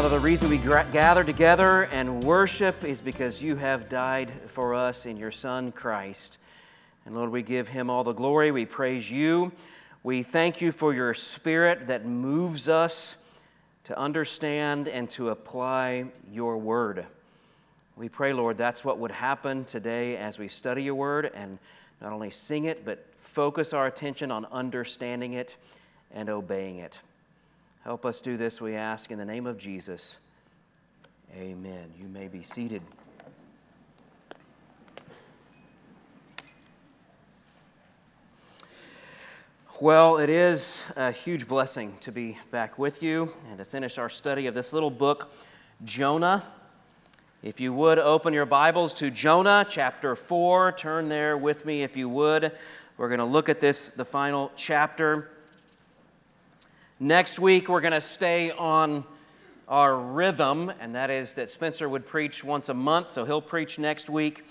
Father, the reason we gather together and worship is because you have died for us in your Son, Christ. And Lord, we give him all the glory. We praise you. We thank you for your spirit that moves us to understand and to apply your word. We pray, Lord, that's what would happen today as we study your word and not only sing it, but focus our attention on understanding it and obeying it. Help us do this, we ask, in the name of Jesus. Amen. You may be seated. Well, it is a huge blessing to be back with you and to finish our study of this little book, Jonah. If you would open your Bibles to Jonah chapter 4, turn there with me if you would. We're going to look at this, the final chapter. Next week, we're going to stay on our rhythm, and that is that Spencer would preach once a month, so he'll preach next week.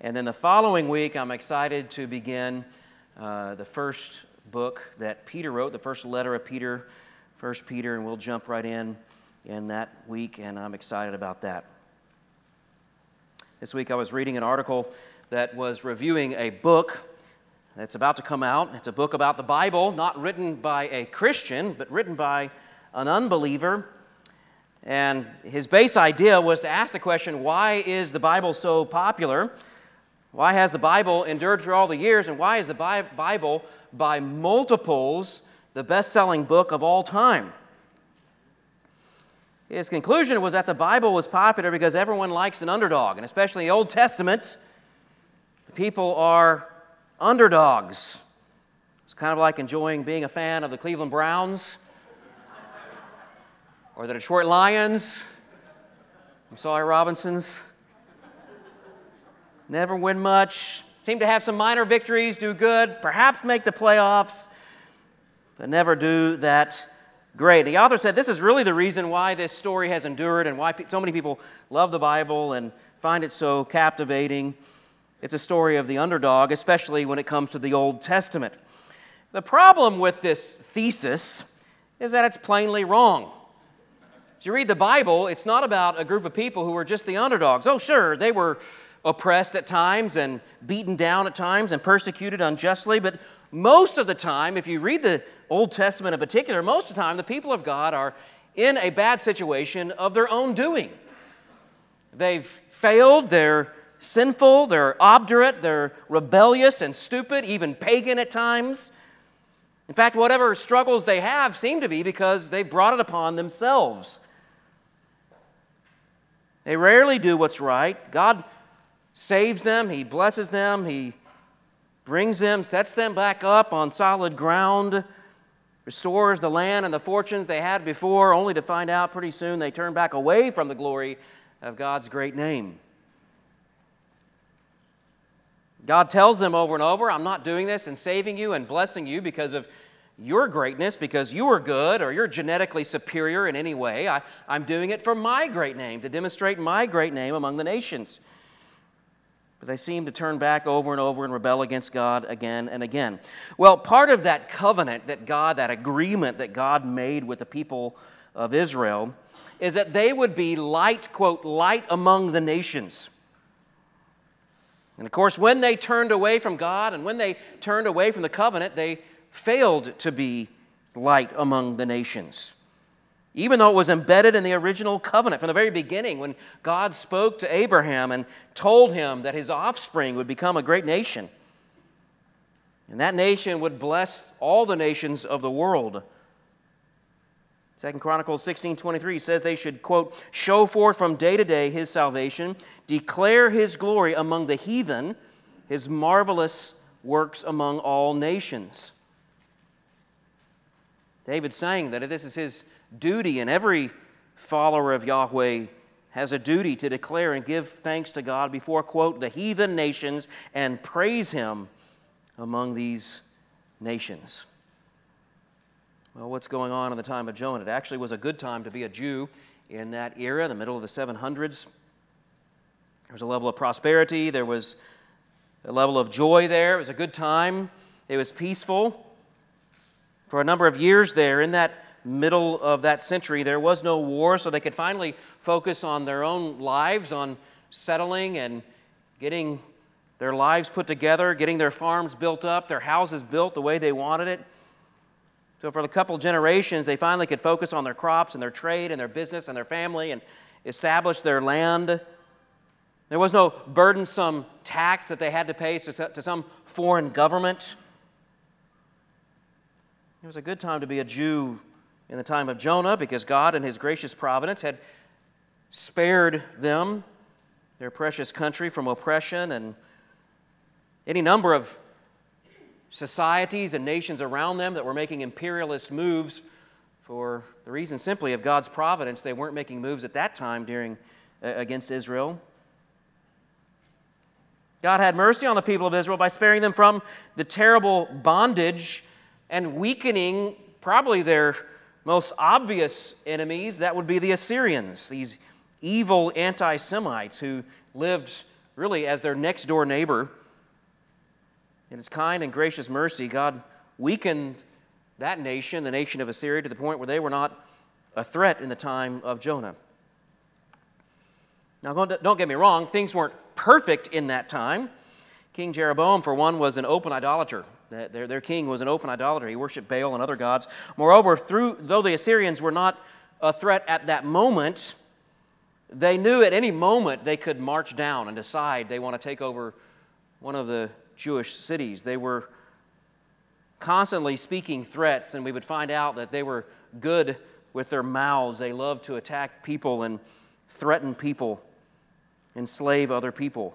And then the following week, I'm excited to begin uh, the first book that Peter wrote, the first letter of Peter, First Peter, and we'll jump right in in that week, and I'm excited about that. This week I was reading an article that was reviewing a book that's about to come out. It's a book about the Bible, not written by a Christian, but written by an unbeliever. And his base idea was to ask the question why is the Bible so popular? Why has the Bible endured through all the years? And why is the Bible, by multiples, the best selling book of all time? His conclusion was that the Bible was popular because everyone likes an underdog, and especially the Old Testament, The people are underdogs. It's kind of like enjoying being a fan of the Cleveland Browns or the Detroit Lions. I'm sorry, Robinsons. Never win much. Seem to have some minor victories, do good, perhaps make the playoffs, but never do that great. The author said this is really the reason why this story has endured and why so many people love the Bible and find it so captivating. It's a story of the underdog, especially when it comes to the Old Testament. The problem with this thesis is that it's plainly wrong. As you read the Bible, it's not about a group of people who were just the underdogs. Oh, sure, they were oppressed at times and beaten down at times and persecuted unjustly, but most of the time, if you read the Old Testament in particular, most of the time the people of God are in a bad situation of their own doing. They've failed, they're sinful, they're obdurate, they're rebellious and stupid, even pagan at times. In fact, whatever struggles they have seem to be because they brought it upon themselves. They rarely do what's right. God saves them, He blesses them, He brings them, sets them back up on solid ground, restores the land and the fortunes they had before, only to find out pretty soon they turn back away from the glory of God's great name. God tells them over and over, I'm not doing this and saving you and blessing you because of your greatness, because you are good or you're genetically superior in any way. I, I'm doing it for my great name, to demonstrate my great name among the nations. But they seem to turn back over and over and rebel against God again and again. Well, part of that covenant that God, that agreement that God made with the people of Israel, is that they would be light, quote, light among the nations. And of course, when they turned away from God and when they turned away from the covenant, they failed to be light among the nations. Even though it was embedded in the original covenant from the very beginning, when God spoke to Abraham and told him that his offspring would become a great nation. And that nation would bless all the nations of the world. Second Chronicles 16 23 says they should, quote, show forth from day to day his salvation, declare his glory among the heathen, his marvelous works among all nations. David's saying that this is his duty, and every follower of Yahweh has a duty to declare and give thanks to God before, quote, the heathen nations and praise him among these nations. Well, what's going on in the time of Jonah? It actually was a good time to be a Jew in that era, the middle of the 700s. There was a level of prosperity, there was a level of joy there. It was a good time, it was peaceful. For a number of years there, in that middle of that century, there was no war, so they could finally focus on their own lives, on settling and getting their lives put together, getting their farms built up, their houses built the way they wanted it. So, for a couple generations, they finally could focus on their crops and their trade and their business and their family and establish their land. There was no burdensome tax that they had to pay to some foreign government. It was a good time to be a Jew in the time of Jonah because God, in His gracious providence, had spared them, their precious country, from oppression and any number of societies and nations around them that were making imperialist moves for the reason simply of God's providence. They weren't making moves at that time during, uh, against Israel. God had mercy on the people of Israel by sparing them from the terrible bondage and weakening probably their most obvious enemies. That would be the Assyrians, these evil anti Semites who lived really as their next door neighbor. In His kind and gracious mercy, God weakened that nation, the nation of Assyria, to the point where they were not a threat in the time of Jonah. Now, don't get me wrong, things weren't perfect in that time. King Jeroboam, for one, was an open idolater. Their, their king was an open idolater. He worshiped Baal and other gods. Moreover, through, though the Assyrians were not a threat at that moment, they knew at any moment they could march down and decide they want to take over one of the Jewish cities. They were constantly speaking threats, and we would find out that they were good with their mouths. They loved to attack people and threaten people, enslave other people.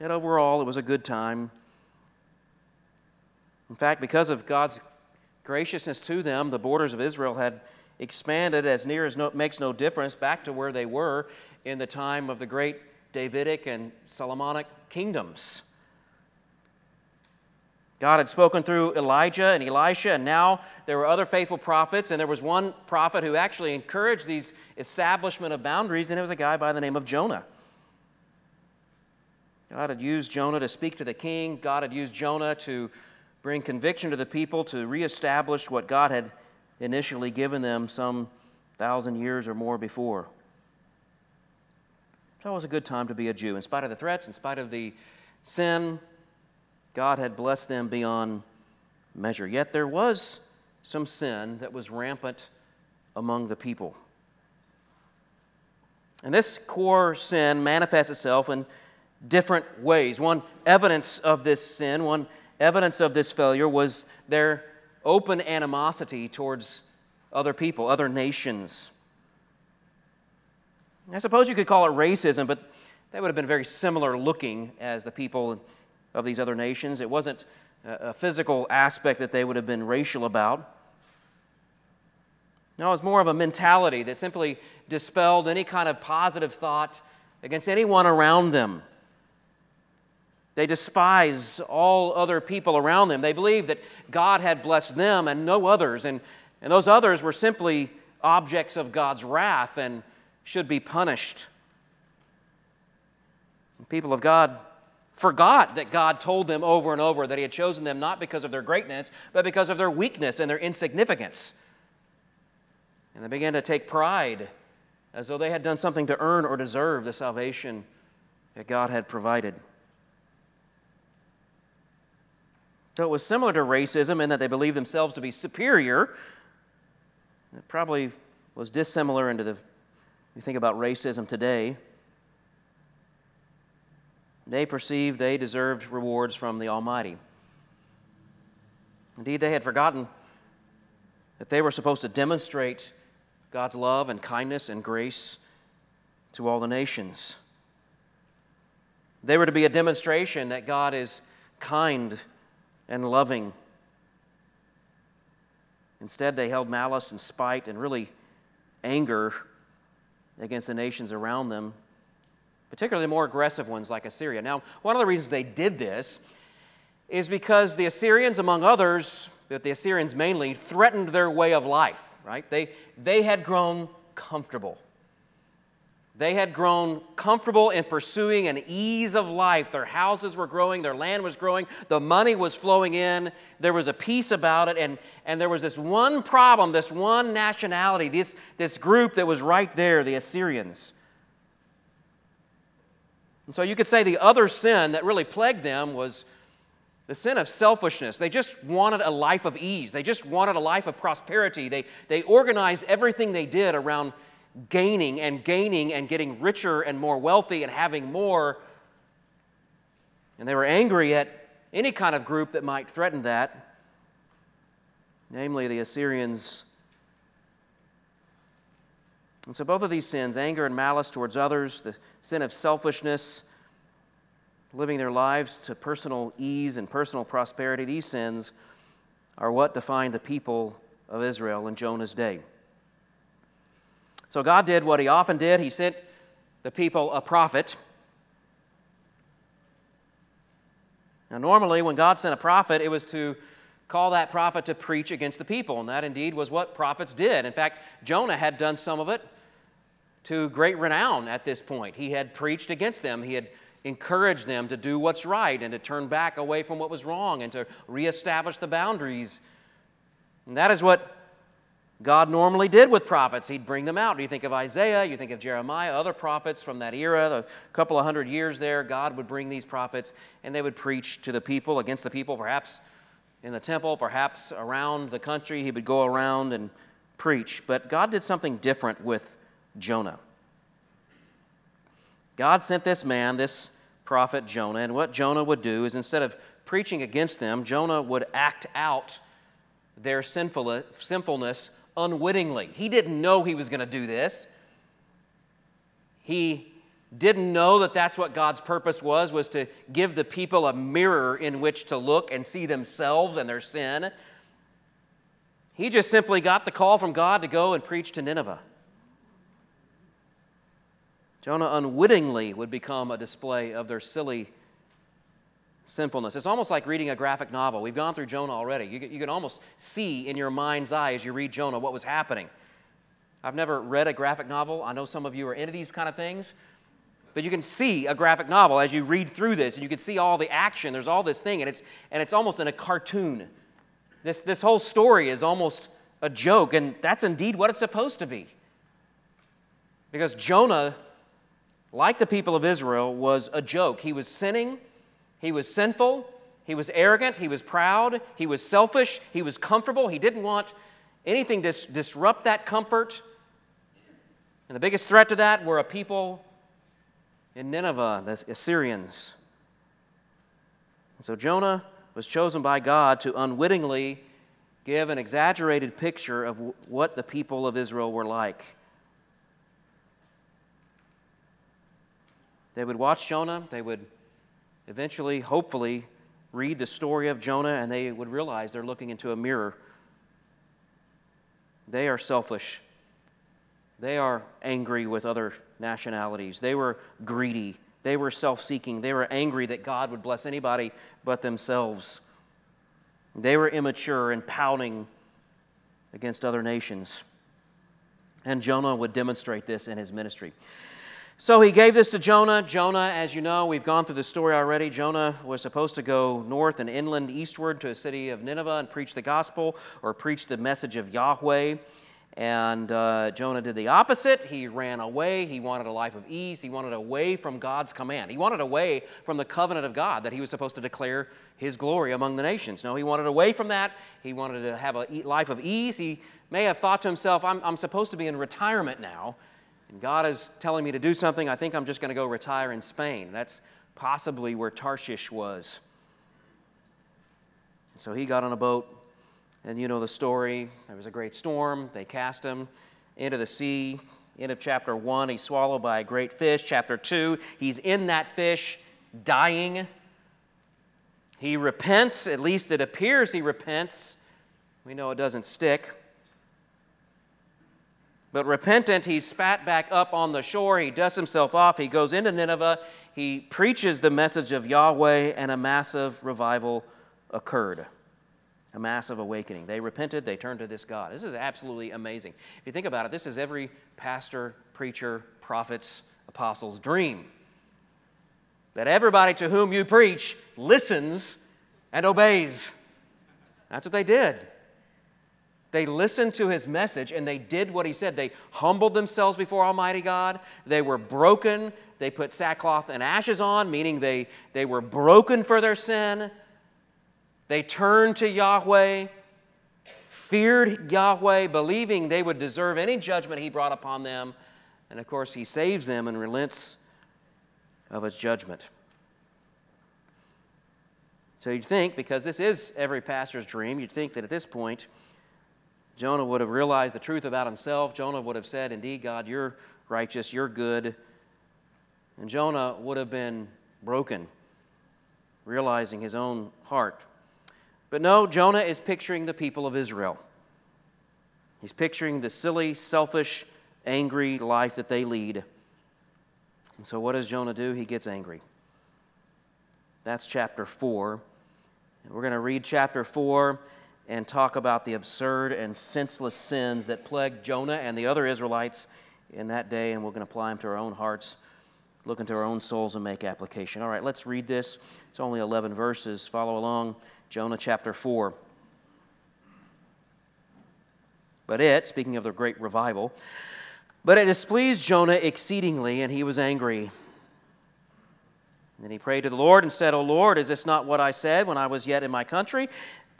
Yet overall, it was a good time. In fact, because of God's graciousness to them, the borders of Israel had expanded as near as no, makes no difference back to where they were in the time of the great Davidic and Solomonic kingdoms. God had spoken through Elijah and Elisha, and now there were other faithful prophets, and there was one prophet who actually encouraged these establishment of boundaries, and it was a guy by the name of Jonah. God had used Jonah to speak to the king. God had used Jonah to bring conviction to the people, to reestablish what God had initially given them some thousand years or more before. It was a good time to be a Jew. In spite of the threats, in spite of the sin, God had blessed them beyond measure. Yet there was some sin that was rampant among the people. And this core sin manifests itself in different ways. One evidence of this sin, one evidence of this failure was their open animosity towards other people, other nations. I suppose you could call it racism, but they would have been very similar looking as the people of these other nations. It wasn't a physical aspect that they would have been racial about. No, it was more of a mentality that simply dispelled any kind of positive thought against anyone around them. They despised all other people around them. They believed that God had blessed them and no others, and, and those others were simply objects of God's wrath and should be punished. And people of God forgot that God told them over and over that He had chosen them not because of their greatness, but because of their weakness and their insignificance. And they began to take pride as though they had done something to earn or deserve the salvation that God had provided. So it was similar to racism in that they believed themselves to be superior. It probably was dissimilar into the, you think about racism today. They perceived they deserved rewards from the Almighty. Indeed, they had forgotten that they were supposed to demonstrate God's love and kindness and grace to all the nations. They were to be a demonstration that God is kind and loving. Instead, they held malice and spite and really anger against the nations around them particularly the more aggressive ones like Assyria. Now, one of the reasons they did this is because the Assyrians, among others, but the Assyrians mainly, threatened their way of life, right? They, they had grown comfortable. They had grown comfortable in pursuing an ease of life. Their houses were growing, their land was growing, the money was flowing in. There was a peace about it, and, and there was this one problem, this one nationality, this, this group that was right there, the Assyrians. And so you could say the other sin that really plagued them was the sin of selfishness. They just wanted a life of ease, they just wanted a life of prosperity. They, they organized everything they did around gaining and gaining and getting richer and more wealthy and having more. And they were angry at any kind of group that might threaten that, namely the Assyrians. And so, both of these sins, anger and malice towards others, the sin of selfishness, living their lives to personal ease and personal prosperity, these sins are what defined the people of Israel in Jonah's day. So God did what he often did. He sent the people a prophet. Now, normally, when God sent a prophet, it was to call that prophet to preach against the people, and that indeed was what prophets did. In fact, Jonah had done some of it to great renown at this point. He had preached against them, he had encouraged them to do what's right and to turn back away from what was wrong and to reestablish the boundaries. And that is what God normally did with prophets. He'd bring them out. You think of Isaiah, you think of Jeremiah, other prophets from that era, a couple of hundred years there. God would bring these prophets and they would preach to the people, against the people, perhaps in the temple, perhaps around the country. He would go around and preach. But God did something different with Jonah. God sent this man, this prophet Jonah, and what Jonah would do is instead of preaching against them, Jonah would act out their sinfulness unwittingly. He didn't know he was going to do this. He didn't know that that's what God's purpose was was to give the people a mirror in which to look and see themselves and their sin. He just simply got the call from God to go and preach to Nineveh. Jonah unwittingly would become a display of their silly sinfulness. It's almost like reading a graphic novel. We've gone through Jonah already. You, you can almost see in your mind's eye as you read Jonah what was happening. I've never read a graphic novel. I know some of you are into these kind of things. But you can see a graphic novel as you read through this, and you can see all the action. There's all this thing, and it's, and it's almost in a cartoon. This, this whole story is almost a joke, and that's indeed what it's supposed to be. Because Jonah, like the people of Israel, was a joke. He was sinning, he was sinful, he was arrogant, he was proud, he was selfish, he was comfortable. He didn't want anything to disrupt that comfort. And the biggest threat to that were a people in Nineveh, the Assyrians. And so Jonah was chosen by God to unwittingly give an exaggerated picture of what the people of Israel were like. They would watch Jonah, they would eventually, hopefully, read the story of Jonah and they would realize they're looking into a mirror. They are selfish. They are angry with other nationalities. They were greedy. They were self seeking. They were angry that God would bless anybody but themselves. They were immature and pouting against other nations. And Jonah would demonstrate this in his ministry. So he gave this to Jonah. Jonah, as you know, we've gone through the story already. Jonah was supposed to go north and inland eastward to a city of Nineveh and preach the gospel or preach the message of Yahweh. And uh, Jonah did the opposite. He ran away. He wanted a life of ease. He wanted away from God's command. He wanted away from the covenant of God that he was supposed to declare his glory among the nations. No, he wanted away from that. He wanted to have a life of ease. He may have thought to himself, I'm, I'm supposed to be in retirement now and God is telling me to do something, I think I'm just going to go retire in Spain. That's possibly where Tarshish was. So he got on a boat, and you know the story. There was a great storm. They cast him into the sea. End of chapter 1, he's swallowed by a great fish. Chapter 2, he's in that fish, dying. He repents, at least it appears he repents. We know it doesn't stick. But repentant, he spat back up on the shore. He dusts himself off. He goes into Nineveh. He preaches the message of Yahweh, and a massive revival occurred. A massive awakening. They repented. They turned to this God. This is absolutely amazing. If you think about it, this is every pastor, preacher, prophet's, apostle's dream. That everybody to whom you preach listens and obeys. That's what they did. They listened to his message and they did what he said. They humbled themselves before Almighty God. They were broken. They put sackcloth and ashes on, meaning they, they were broken for their sin. They turned to Yahweh, feared Yahweh, believing they would deserve any judgment he brought upon them. And of course, he saves them and relents of his judgment. So you'd think, because this is every pastor's dream, you'd think that at this point, Jonah would have realized the truth about himself. Jonah would have said, Indeed, God, you're righteous, you're good. And Jonah would have been broken, realizing his own heart. But no, Jonah is picturing the people of Israel. He's picturing the silly, selfish, angry life that they lead. And so, what does Jonah do? He gets angry. That's chapter 4. We're going to read chapter 4 and talk about the absurd and senseless sins that plagued Jonah and the other Israelites in that day, and we're going to apply them to our own hearts, look into our own souls, and make application. All right, let's read this. It's only 11 verses. Follow along. Jonah chapter 4. But it, speaking of the great revival, but it displeased Jonah exceedingly, and he was angry. And then he prayed to the Lord and said, O Lord, is this not what I said when I was yet in my country?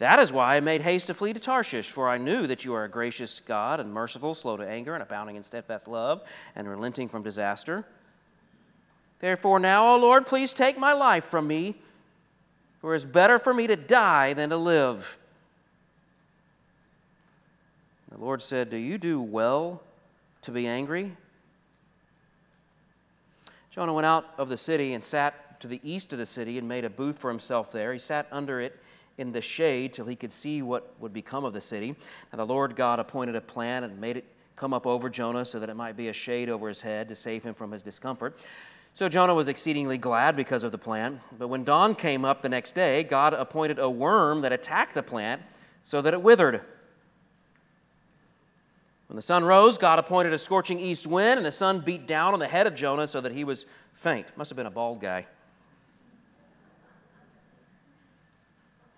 That is why I made haste to flee to Tarshish, for I knew that you are a gracious God and merciful, slow to anger, and abounding in steadfast love, and relenting from disaster. Therefore, now, O Lord, please take my life from me, for it is better for me to die than to live. The Lord said, Do you do well to be angry? Jonah went out of the city and sat to the east of the city and made a booth for himself there. He sat under it in the shade till he could see what would become of the city. And the Lord God appointed a plan and made it come up over Jonah so that it might be a shade over his head to save him from his discomfort. So Jonah was exceedingly glad because of the plan. But when dawn came up the next day, God appointed a worm that attacked the plant so that it withered. When the sun rose, God appointed a scorching east wind, and the sun beat down on the head of Jonah so that he was faint. Must have been a bald guy.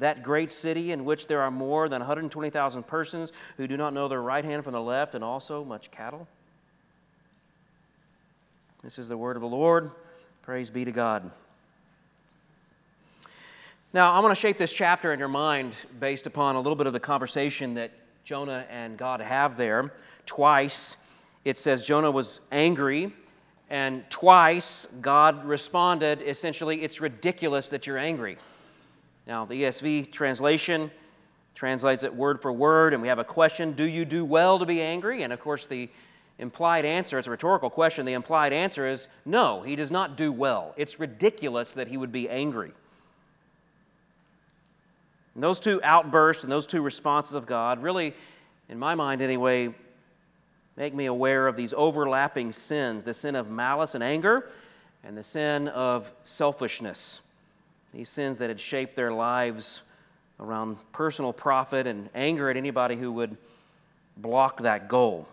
That great city in which there are more than 120,000 persons who do not know their right hand from the left, and also much cattle? This is the word of the Lord. Praise be to God. Now, I want to shape this chapter in your mind based upon a little bit of the conversation that Jonah and God have there. Twice it says Jonah was angry, and twice God responded essentially, It's ridiculous that you're angry. Now, the ESV translation translates it word for word, and we have a question Do you do well to be angry? And of course, the implied answer, it's a rhetorical question, the implied answer is no, he does not do well. It's ridiculous that he would be angry. And those two outbursts and those two responses of God really, in my mind anyway, make me aware of these overlapping sins the sin of malice and anger, and the sin of selfishness these sins that had shaped their lives around personal profit and anger at anybody who would block that goal.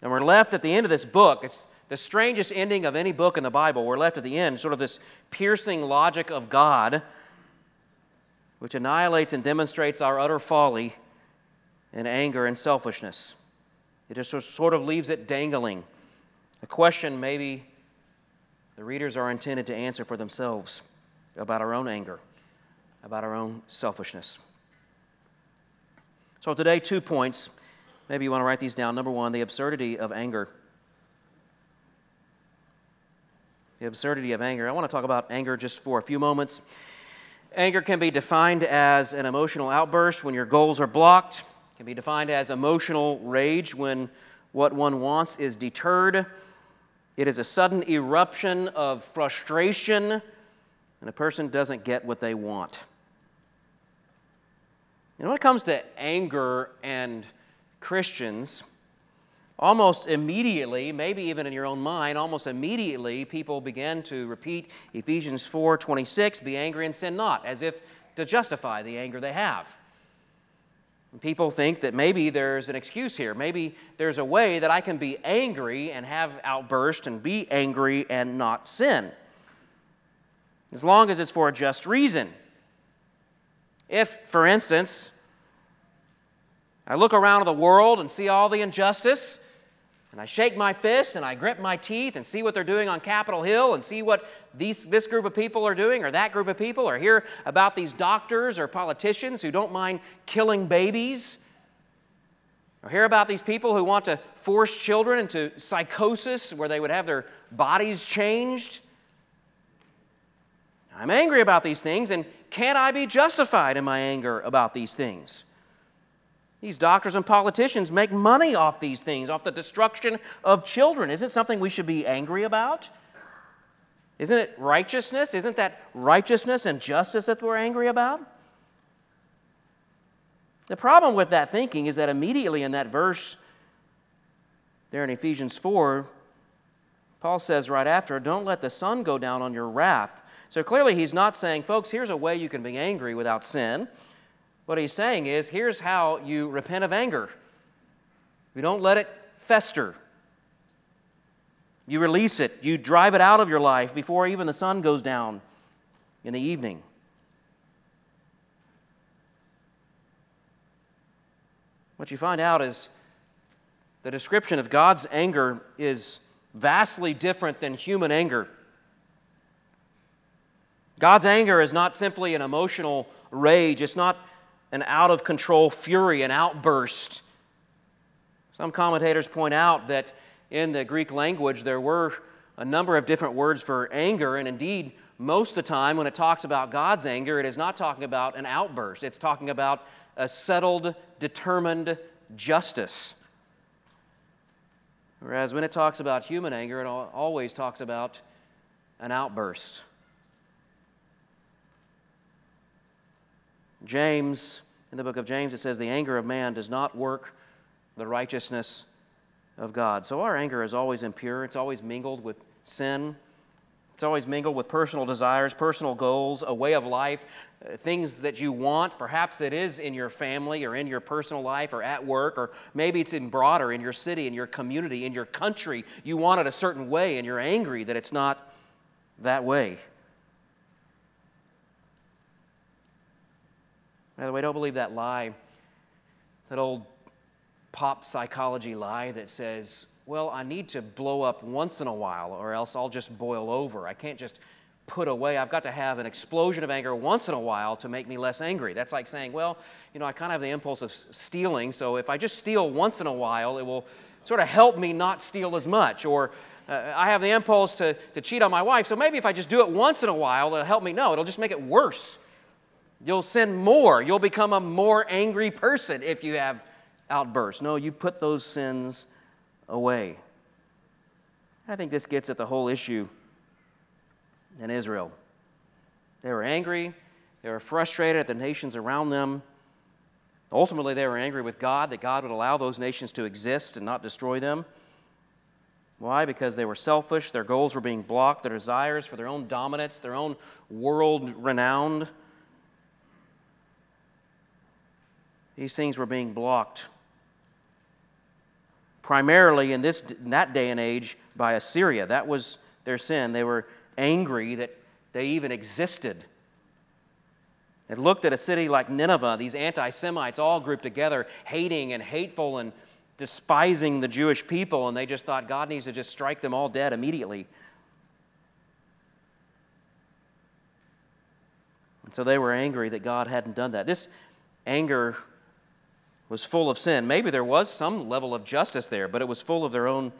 And we're left at the end of this book. It's the strangest ending of any book in the Bible. We're left at the end, sort of this piercing logic of God, which annihilates and demonstrates our utter folly and anger and selfishness. It just sort of leaves it dangling. A question maybe the readers are intended to answer for themselves about our own anger, about our own selfishness. So, today, two points. Maybe you want to write these down. Number one, the absurdity of anger. The absurdity of anger. I want to talk about anger just for a few moments. Anger can be defined as an emotional outburst when your goals are blocked, it can be defined as emotional rage when what one wants is deterred It is a sudden eruption of frustration, and a person doesn't get what they want. And when it comes to anger and Christians, almost immediately, maybe even in your own mind, almost immediately, people begin to repeat Ephesians 4 26, be angry and sin not, as if to justify the anger they have. And people think that maybe there's an excuse here. Maybe there's a way that I can be angry and have outburst and be angry and not sin. As long as it's for a just reason. If, for instance, I look around the world and see all the injustice, and I shake my fists and I grit my teeth and see what they're doing on Capitol Hill and see what these, this group of people are doing or that group of people, or hear about these doctors or politicians who don't mind killing babies, or hear about these people who want to force children into psychosis where they would have their bodies changed. I'm angry about these things, and can't I be justified in my anger about these things? These doctors and politicians make money off these things, off the destruction of children. Is it something we should be angry about? Isn't it righteousness? Isn't that righteousness and justice that we're angry about? The problem with that thinking is that immediately in that verse there in Ephesians 4, Paul says right after, Don't let the sun go down on your wrath. So clearly, he's not saying, folks, here's a way you can be angry without sin. What he's saying is here's how you repent of anger. You don't let it fester. You release it. You drive it out of your life before even the sun goes down in the evening. What you find out is the description of God's anger is vastly different than human anger. God's anger is not simply an emotional rage, it's not an out of control fury, an outburst. Some commentators point out that in the Greek language there were a number of different words for anger, and indeed, most of the time when it talks about God's anger, it is not talking about an outburst, it's talking about a settled, determined justice. Whereas when it talks about human anger, it always talks about an outburst. James, in the book of James, it says, The anger of man does not work the righteousness of God. So our anger is always impure, it's always mingled with sin. It's always mingled with personal desires, personal goals, a way of life, uh, things that you want. Perhaps it is in your family or in your personal life or at work, or maybe it's in broader, in your city, in your community, in your country. You want it a certain way and you're angry that it's not that way. By the way, don't believe that lie, that old pop psychology lie that says, well, I need to blow up once in a while or else I'll just boil over. I can't just put away. I've got to have an explosion of anger once in a while to make me less angry. That's like saying, well, you know, I kind of have the impulse of stealing, so if I just steal once in a while, it will sort of help me not steal as much. Or uh, I have the impulse to, to cheat on my wife, so maybe if I just do it once in a while, it'll help me. No, it'll just make it worse. You'll sin more. You'll become a more angry person if you have outbursts. No, you put those sins away. I think this gets at the whole issue in Israel. They were angry, they were frustrated at the nations around them. Ultimately, they were angry with God that God would allow those nations to exist and not destroy them. Why? Because they were selfish, their goals were being blocked, their desires for their own dominance, their own world renowned These things were being blocked primarily in, this, in that day and age by Assyria. That was their sin. They were angry that they even existed. It looked at a city like Nineveh, these anti Semites all grouped together, hating and hateful and despising the Jewish people, and they just thought God needs to just strike them all dead immediately. And so they were angry that God hadn't done that. This anger was full of sin. Maybe there was some level of justice there, but it was full of their own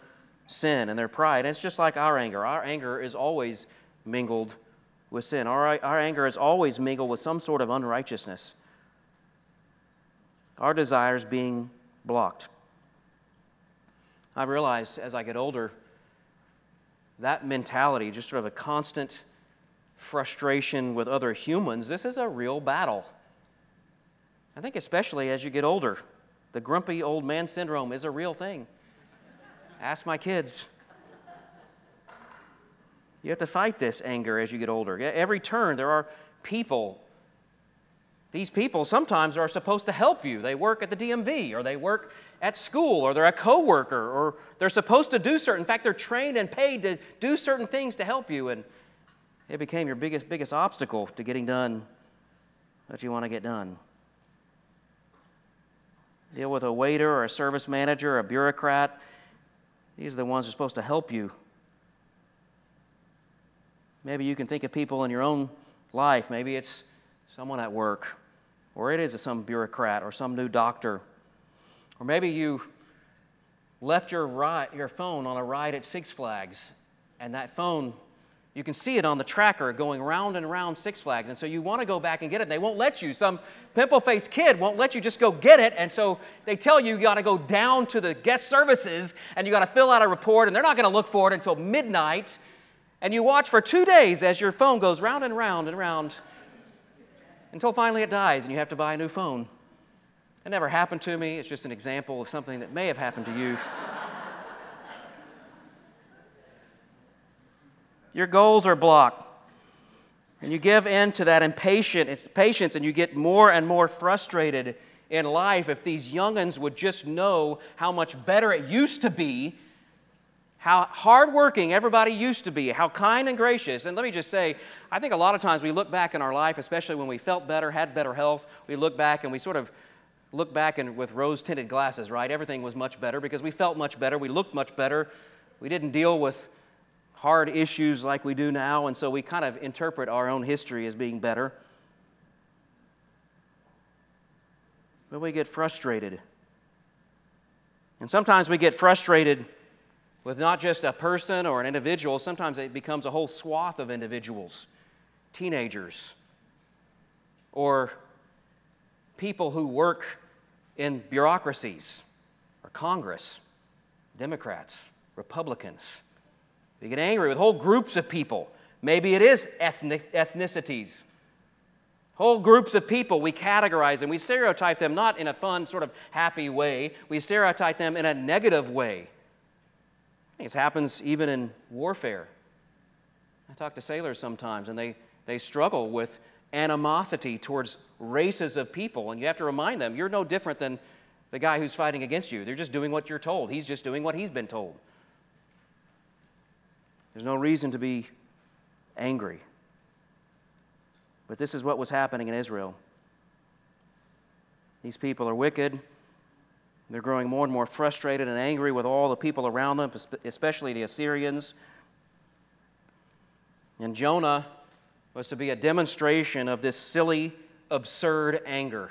sin and their pride. And it's just like our anger. Our anger is always mingled with sin. Our, our anger is always mingled with some sort of unrighteousness. Our desires being blocked. I've realized as I get older that mentality, just sort of a constant frustration with other humans, this is a real battle. I think, especially as you get older, the grumpy old man syndrome is a real thing. Ask my kids. You have to fight this anger as you get older. Every turn, there are people. These people sometimes are supposed to help you. They work at the DMV, or they work at school, or they're a coworker, or they're supposed to do certain. In fact, they're trained and paid to do certain things to help you. And it became your biggest, biggest obstacle to getting done what you want to get done. Deal with a waiter or a service manager, or a bureaucrat. These are the ones who are supposed to help you. Maybe you can think of people in your own life. Maybe it's someone at work, or it is some bureaucrat, or some new doctor. Or maybe you left your, your phone on a ride at Six Flags, and that phone you can see it on the tracker going round and round Six Flags. And so you want to go back and get it. They won't let you. Some pimple faced kid won't let you just go get it. And so they tell you you got to go down to the guest services and you got to fill out a report. And they're not going to look for it until midnight. And you watch for two days as your phone goes round and round and round until finally it dies and you have to buy a new phone. It never happened to me. It's just an example of something that may have happened to you. Your goals are blocked. And you give in to that impatience and you get more and more frustrated in life. If these youngins would just know how much better it used to be, how hardworking everybody used to be, how kind and gracious. And let me just say, I think a lot of times we look back in our life, especially when we felt better, had better health, we look back and we sort of look back and with rose tinted glasses, right? Everything was much better because we felt much better, we looked much better, we didn't deal with hard issues like we do now, and so we kind of interpret our own history as being better. But we get frustrated. And sometimes we get frustrated with not just a person or an individual, sometimes it becomes a whole swath of individuals, teenagers, or people who work in bureaucracies or Congress, Democrats, Republicans. We get angry with whole groups of people. Maybe it is ethnic, ethnicities. Whole groups of people, we categorize and we stereotype them not in a fun, sort of happy way, we stereotype them in a negative way. This happens even in warfare. I talk to sailors sometimes, and they, they struggle with animosity towards races of people. And you have to remind them you're no different than the guy who's fighting against you. They're just doing what you're told, he's just doing what he's been told. There's no reason to be angry. But this is what was happening in Israel. These people are wicked. They're growing more and more frustrated and angry with all the people around them, especially the Assyrians. And Jonah was to be a demonstration of this silly, absurd anger.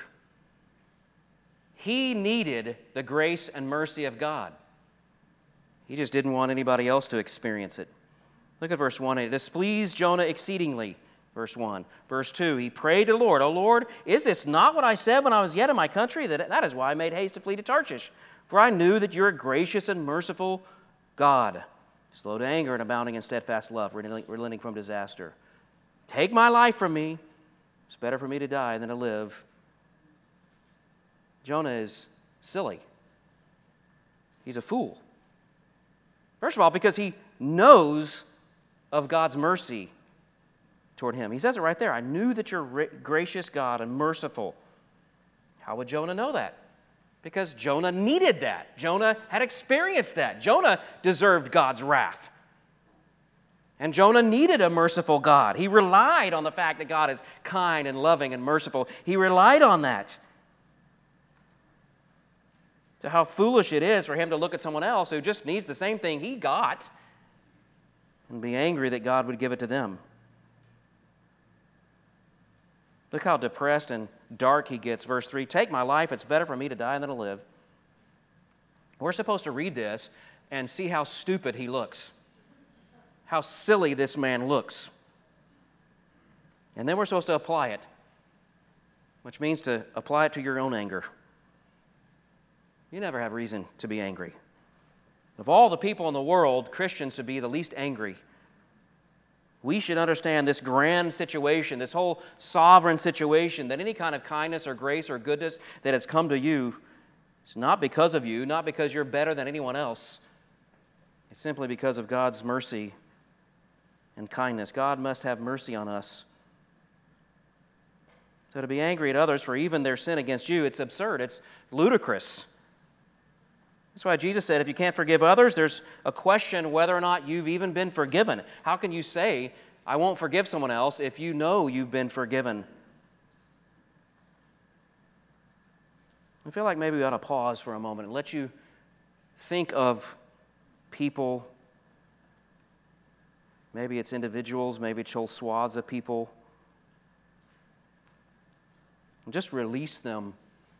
He needed the grace and mercy of God. He just didn't want anybody else to experience it. Look at verse 1. It displeased Jonah exceedingly. Verse 1. Verse 2. He prayed to the Lord, O Lord, is this not what I said when I was yet in my country? That, that is why I made haste to flee to Tarshish. For I knew that you're a gracious and merciful God, slow to anger and abounding in steadfast love, relenting from disaster. Take my life from me. It's better for me to die than to live. Jonah is silly. He's a fool. First of all, because he knows of God's mercy toward him. He says it right there I knew that you're gracious God and merciful. How would Jonah know that? Because Jonah needed that. Jonah had experienced that. Jonah deserved God's wrath. And Jonah needed a merciful God. He relied on the fact that God is kind and loving and merciful. He relied on that. To how foolish it is for him to look at someone else who just needs the same thing he got and be angry that God would give it to them. Look how depressed and dark he gets. Verse 3 Take my life, it's better for me to die than to live. We're supposed to read this and see how stupid he looks, how silly this man looks. And then we're supposed to apply it, which means to apply it to your own anger. You never have reason to be angry. Of all the people in the world, Christians should be the least angry. We should understand this grand situation, this whole sovereign situation, that any kind of kindness or grace or goodness that has come to you is not because of you, not because you're better than anyone else. It's simply because of God's mercy and kindness. God must have mercy on us. So to be angry at others for even their sin against you, it's absurd. It's ludicrous. That's why Jesus said if you can't forgive others, there's a question whether or not you've even been forgiven. How can you say, I won't forgive someone else if you know you've been forgiven? I feel like maybe we ought to pause for a moment and let you think of people. Maybe it's individuals, maybe it's whole swaths of people. And just release them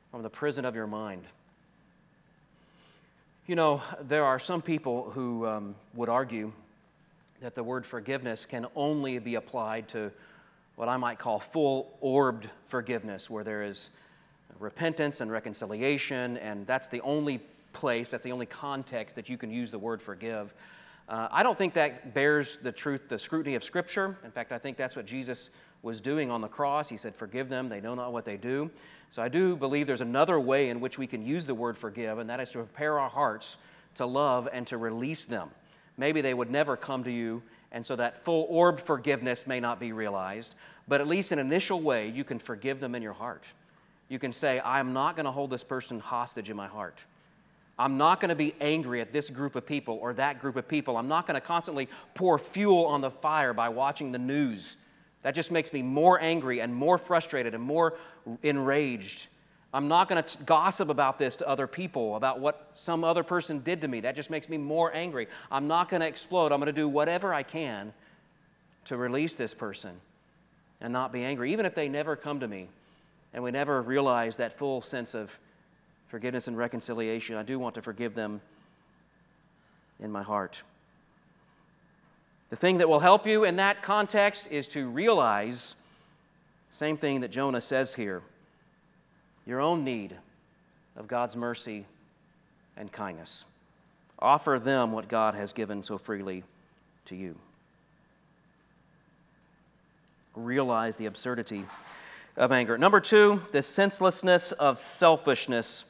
from the prison of your mind. You know, there are some people who um, would argue that the word forgiveness can only be applied to what I might call full orbed forgiveness, where there is repentance and reconciliation, and that's the only place, that's the only context that you can use the word forgive. Uh, I don't think that bears the truth, the scrutiny of Scripture. In fact, I think that's what Jesus was doing on the cross. He said, Forgive them, they know not what they do. So I do believe there's another way in which we can use the word forgive, and that is to prepare our hearts to love and to release them. Maybe they would never come to you, and so that full orbed forgiveness may not be realized, but at least an initial way, you can forgive them in your heart. You can say, I'm not going to hold this person hostage in my heart. I'm not going to be angry at this group of people or that group of people. I'm not going to constantly pour fuel on the fire by watching the news that just makes me more angry and more frustrated and more enraged. I'm not going to gossip about this to other people, about what some other person did to me. That just makes me more angry. I'm not going to explode. I'm going to do whatever I can to release this person and not be angry, even if they never come to me and we never realize that full sense of forgiveness and reconciliation. I do want to forgive them in my heart. The thing that will help you in that context is to realize same thing that Jonah says here your own need of God's mercy and kindness. Offer them what God has given so freely to you. Realize the absurdity of anger. Number two, the senselessness of selfishness.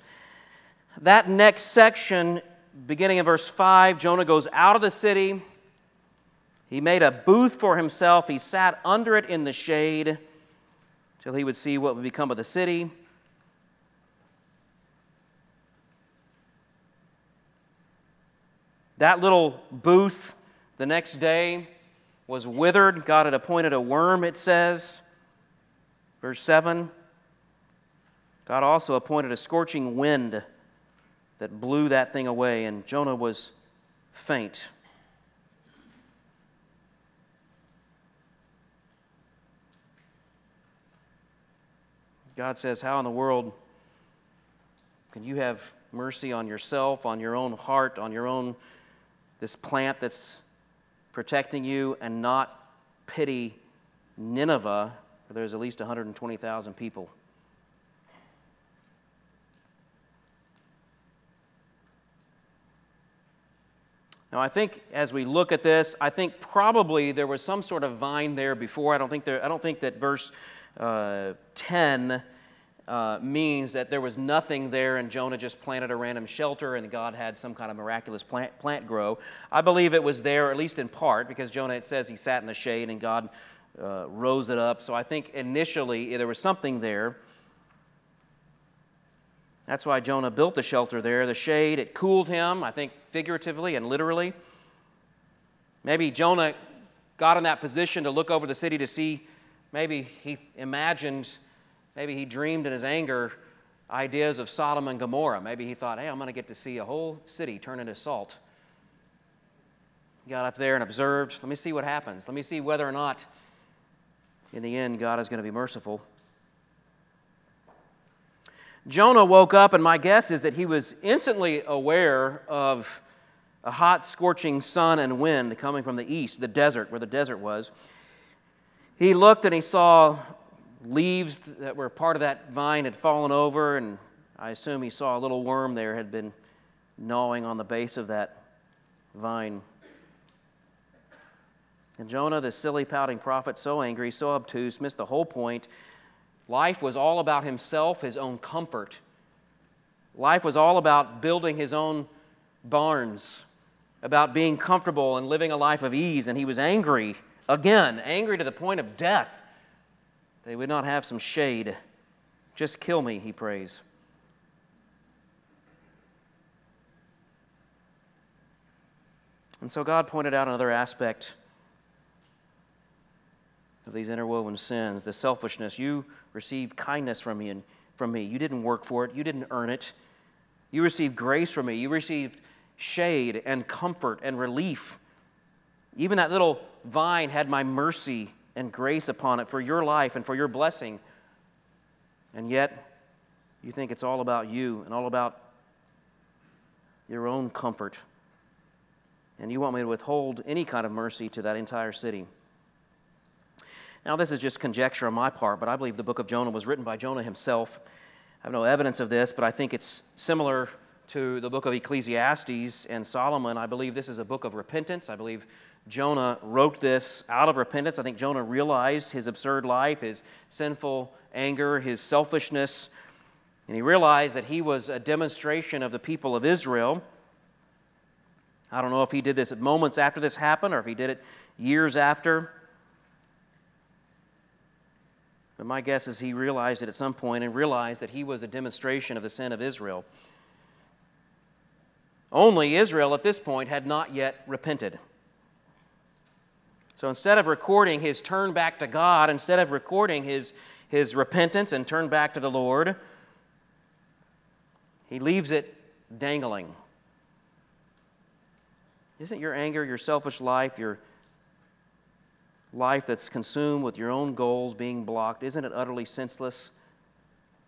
That next section, beginning in verse 5, Jonah goes out of the city he made a booth for himself. He sat under it in the shade till he would see what would become of the city. That little booth the next day was withered. God had appointed a worm, it says. Verse 7 God also appointed a scorching wind that blew that thing away, and Jonah was faint. God says, How in the world can you have mercy on yourself, on your own heart, on your own, this plant that's protecting you, and not pity Nineveh, where there's at least 120,000 people? Now, I think as we look at this, I think probably there was some sort of vine there before. I don't think, there, I don't think that verse uh, 10 uh, means that there was nothing there and Jonah just planted a random shelter and God had some kind of miraculous plant, plant grow. I believe it was there, at least in part, because Jonah, it says he sat in the shade and God uh, rose it up. So I think initially there was something there. That's why Jonah built the shelter there, the shade. It cooled him, I think figuratively and literally. Maybe Jonah got in that position to look over the city to see Maybe he imagined, maybe he dreamed in his anger ideas of Sodom and Gomorrah. Maybe he thought, hey, I'm going to get to see a whole city turn into salt. He got up there and observed. Let me see what happens. Let me see whether or not, in the end, God is going to be merciful. Jonah woke up, and my guess is that he was instantly aware of a hot, scorching sun and wind coming from the east, the desert, where the desert was. He looked and he saw leaves that were part of that vine had fallen over, and I assume he saw a little worm there had been gnawing on the base of that vine. And Jonah, the silly, pouting prophet, so angry, so obtuse, missed the whole point. Life was all about himself, his own comfort. Life was all about building his own barns, about being comfortable and living a life of ease. And he was angry, again, angry to the point of death. They would not have some shade. Just kill me, he prays. And so God pointed out another aspect of these interwoven sins the selfishness. You received kindness from me, and from me. You didn't work for it, you didn't earn it. You received grace from me. You received shade and comfort and relief. Even that little vine had my mercy and grace upon it for your life and for your blessing. And yet, you think it's all about you and all about your own comfort. And you want me to withhold any kind of mercy to that entire city. Now, this is just conjecture on my part, but I believe the book of Jonah was written by Jonah himself. I have no evidence of this, but I think it's similar to the book of Ecclesiastes and Solomon. I believe this is a book of repentance. I believe Jonah wrote this out of repentance. I think Jonah realized his absurd life, his sinful anger, his selfishness, and he realized that he was a demonstration of the people of Israel. I don't know if he did this at moments after this happened or if he did it years after. But my guess is he realized it at some point and realized that he was a demonstration of the sin of Israel. Only Israel at this point had not yet repented. So instead of recording his turn back to God, instead of recording his, his repentance and turn back to the Lord, he leaves it dangling. Isn't your anger, your selfish life, your life that's consumed with your own goals being blocked, isn't it utterly senseless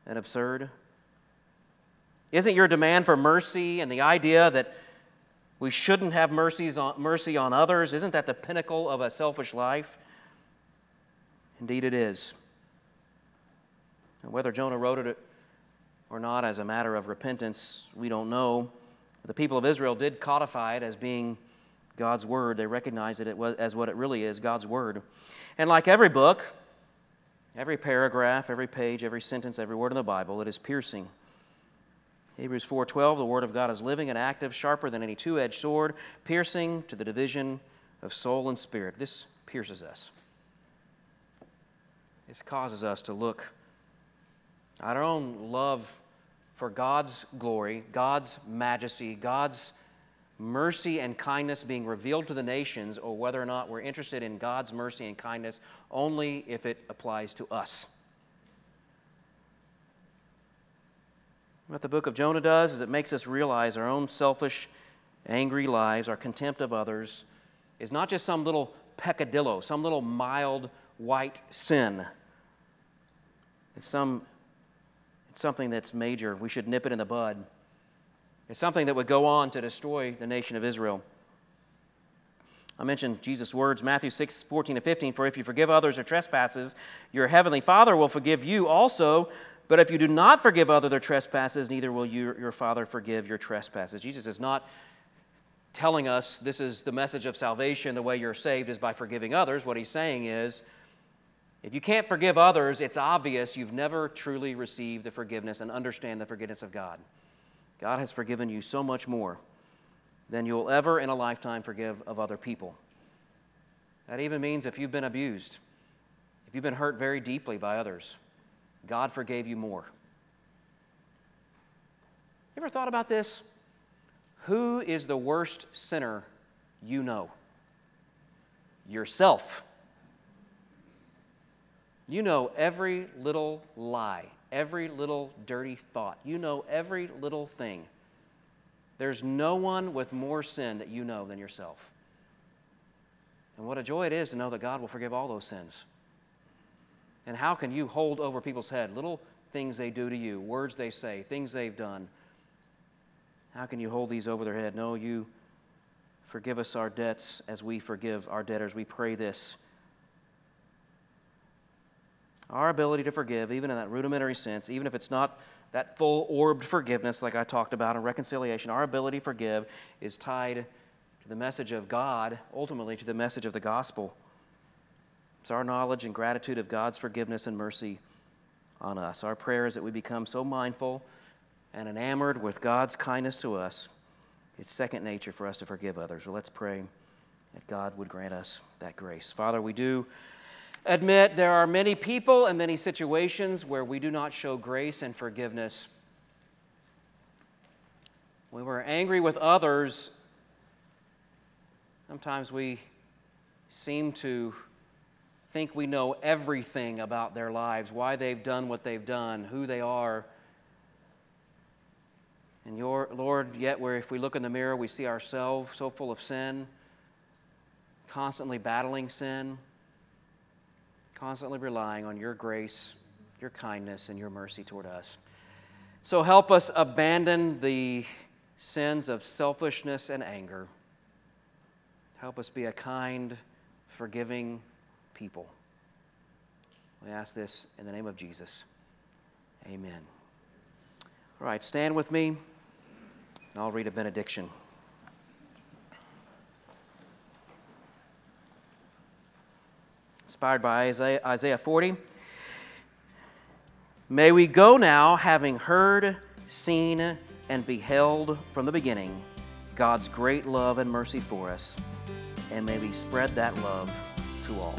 and absurd? Isn't your demand for mercy and the idea that we shouldn't have mercies on, mercy on others, isn't that the pinnacle of a selfish life? Indeed, it is. And whether Jonah wrote it or not as a matter of repentance, we don't know. The people of Israel did codify it as being God's Word. They recognized it as what it really is God's Word. And like every book, every paragraph, every page, every sentence, every word in the Bible, it is piercing. Hebrews 4:12 The word of God is living and active, sharper than any two-edged sword, piercing to the division of soul and spirit. This pierces us. This causes us to look at our own love for God's glory, God's majesty, God's mercy and kindness being revealed to the nations, or whether or not we're interested in God's mercy and kindness only if it applies to us. What the book of Jonah does is it makes us realize our own selfish, angry lives, our contempt of others, is not just some little peccadillo, some little mild white sin. It's, some, it's something that's major. We should nip it in the bud. It's something that would go on to destroy the nation of Israel. I mentioned Jesus' words, Matthew 6, 14 to 15. For if you forgive others their trespasses, your heavenly Father will forgive you also. But if you do not forgive other their trespasses, neither will you, your Father forgive your trespasses. Jesus is not telling us this is the message of salvation, the way you're saved is by forgiving others. What he's saying is, if you can't forgive others, it's obvious you've never truly received the forgiveness and understand the forgiveness of God. God has forgiven you so much more than you'll ever in a lifetime forgive of other people. That even means if you've been abused, if you've been hurt very deeply by others, God forgave you more. You ever thought about this? Who is the worst sinner you know? Yourself. You know every little lie, every little dirty thought. You know every little thing. There's no one with more sin that you know than yourself. And what a joy it is to know that God will forgive all those sins. And how can you hold over people's head little things they do to you, words they say, things they've done? How can you hold these over their head? No, you forgive us our debts as we forgive our debtors. We pray this. Our ability to forgive, even in that rudimentary sense, even if it's not that full orbed forgiveness like I talked about in reconciliation, our ability to forgive is tied to the message of God, ultimately to the message of the gospel. It's our knowledge and gratitude of God's forgiveness and mercy on us. Our prayer is that we become so mindful and enamored with God's kindness to us, it's second nature for us to forgive others. So let's pray that God would grant us that grace. Father, we do admit there are many people and many situations where we do not show grace and forgiveness. When we're angry with others, sometimes we seem to think we know everything about their lives, why they've done what they've done, who they are. And your Lord, yet where if we look in the mirror, we see ourselves so full of sin, constantly battling sin, constantly relying on your grace, your kindness, and your mercy toward us. So help us abandon the sins of selfishness and anger. Help us be a kind, forgiving, people. We ask this in the name of Jesus. Amen. All right, stand with me, and I'll read a benediction. Inspired by Isaiah, Isaiah 40. May we go now, having heard, seen, and beheld from the beginning God's great love and mercy for us, and may we spread that love to all.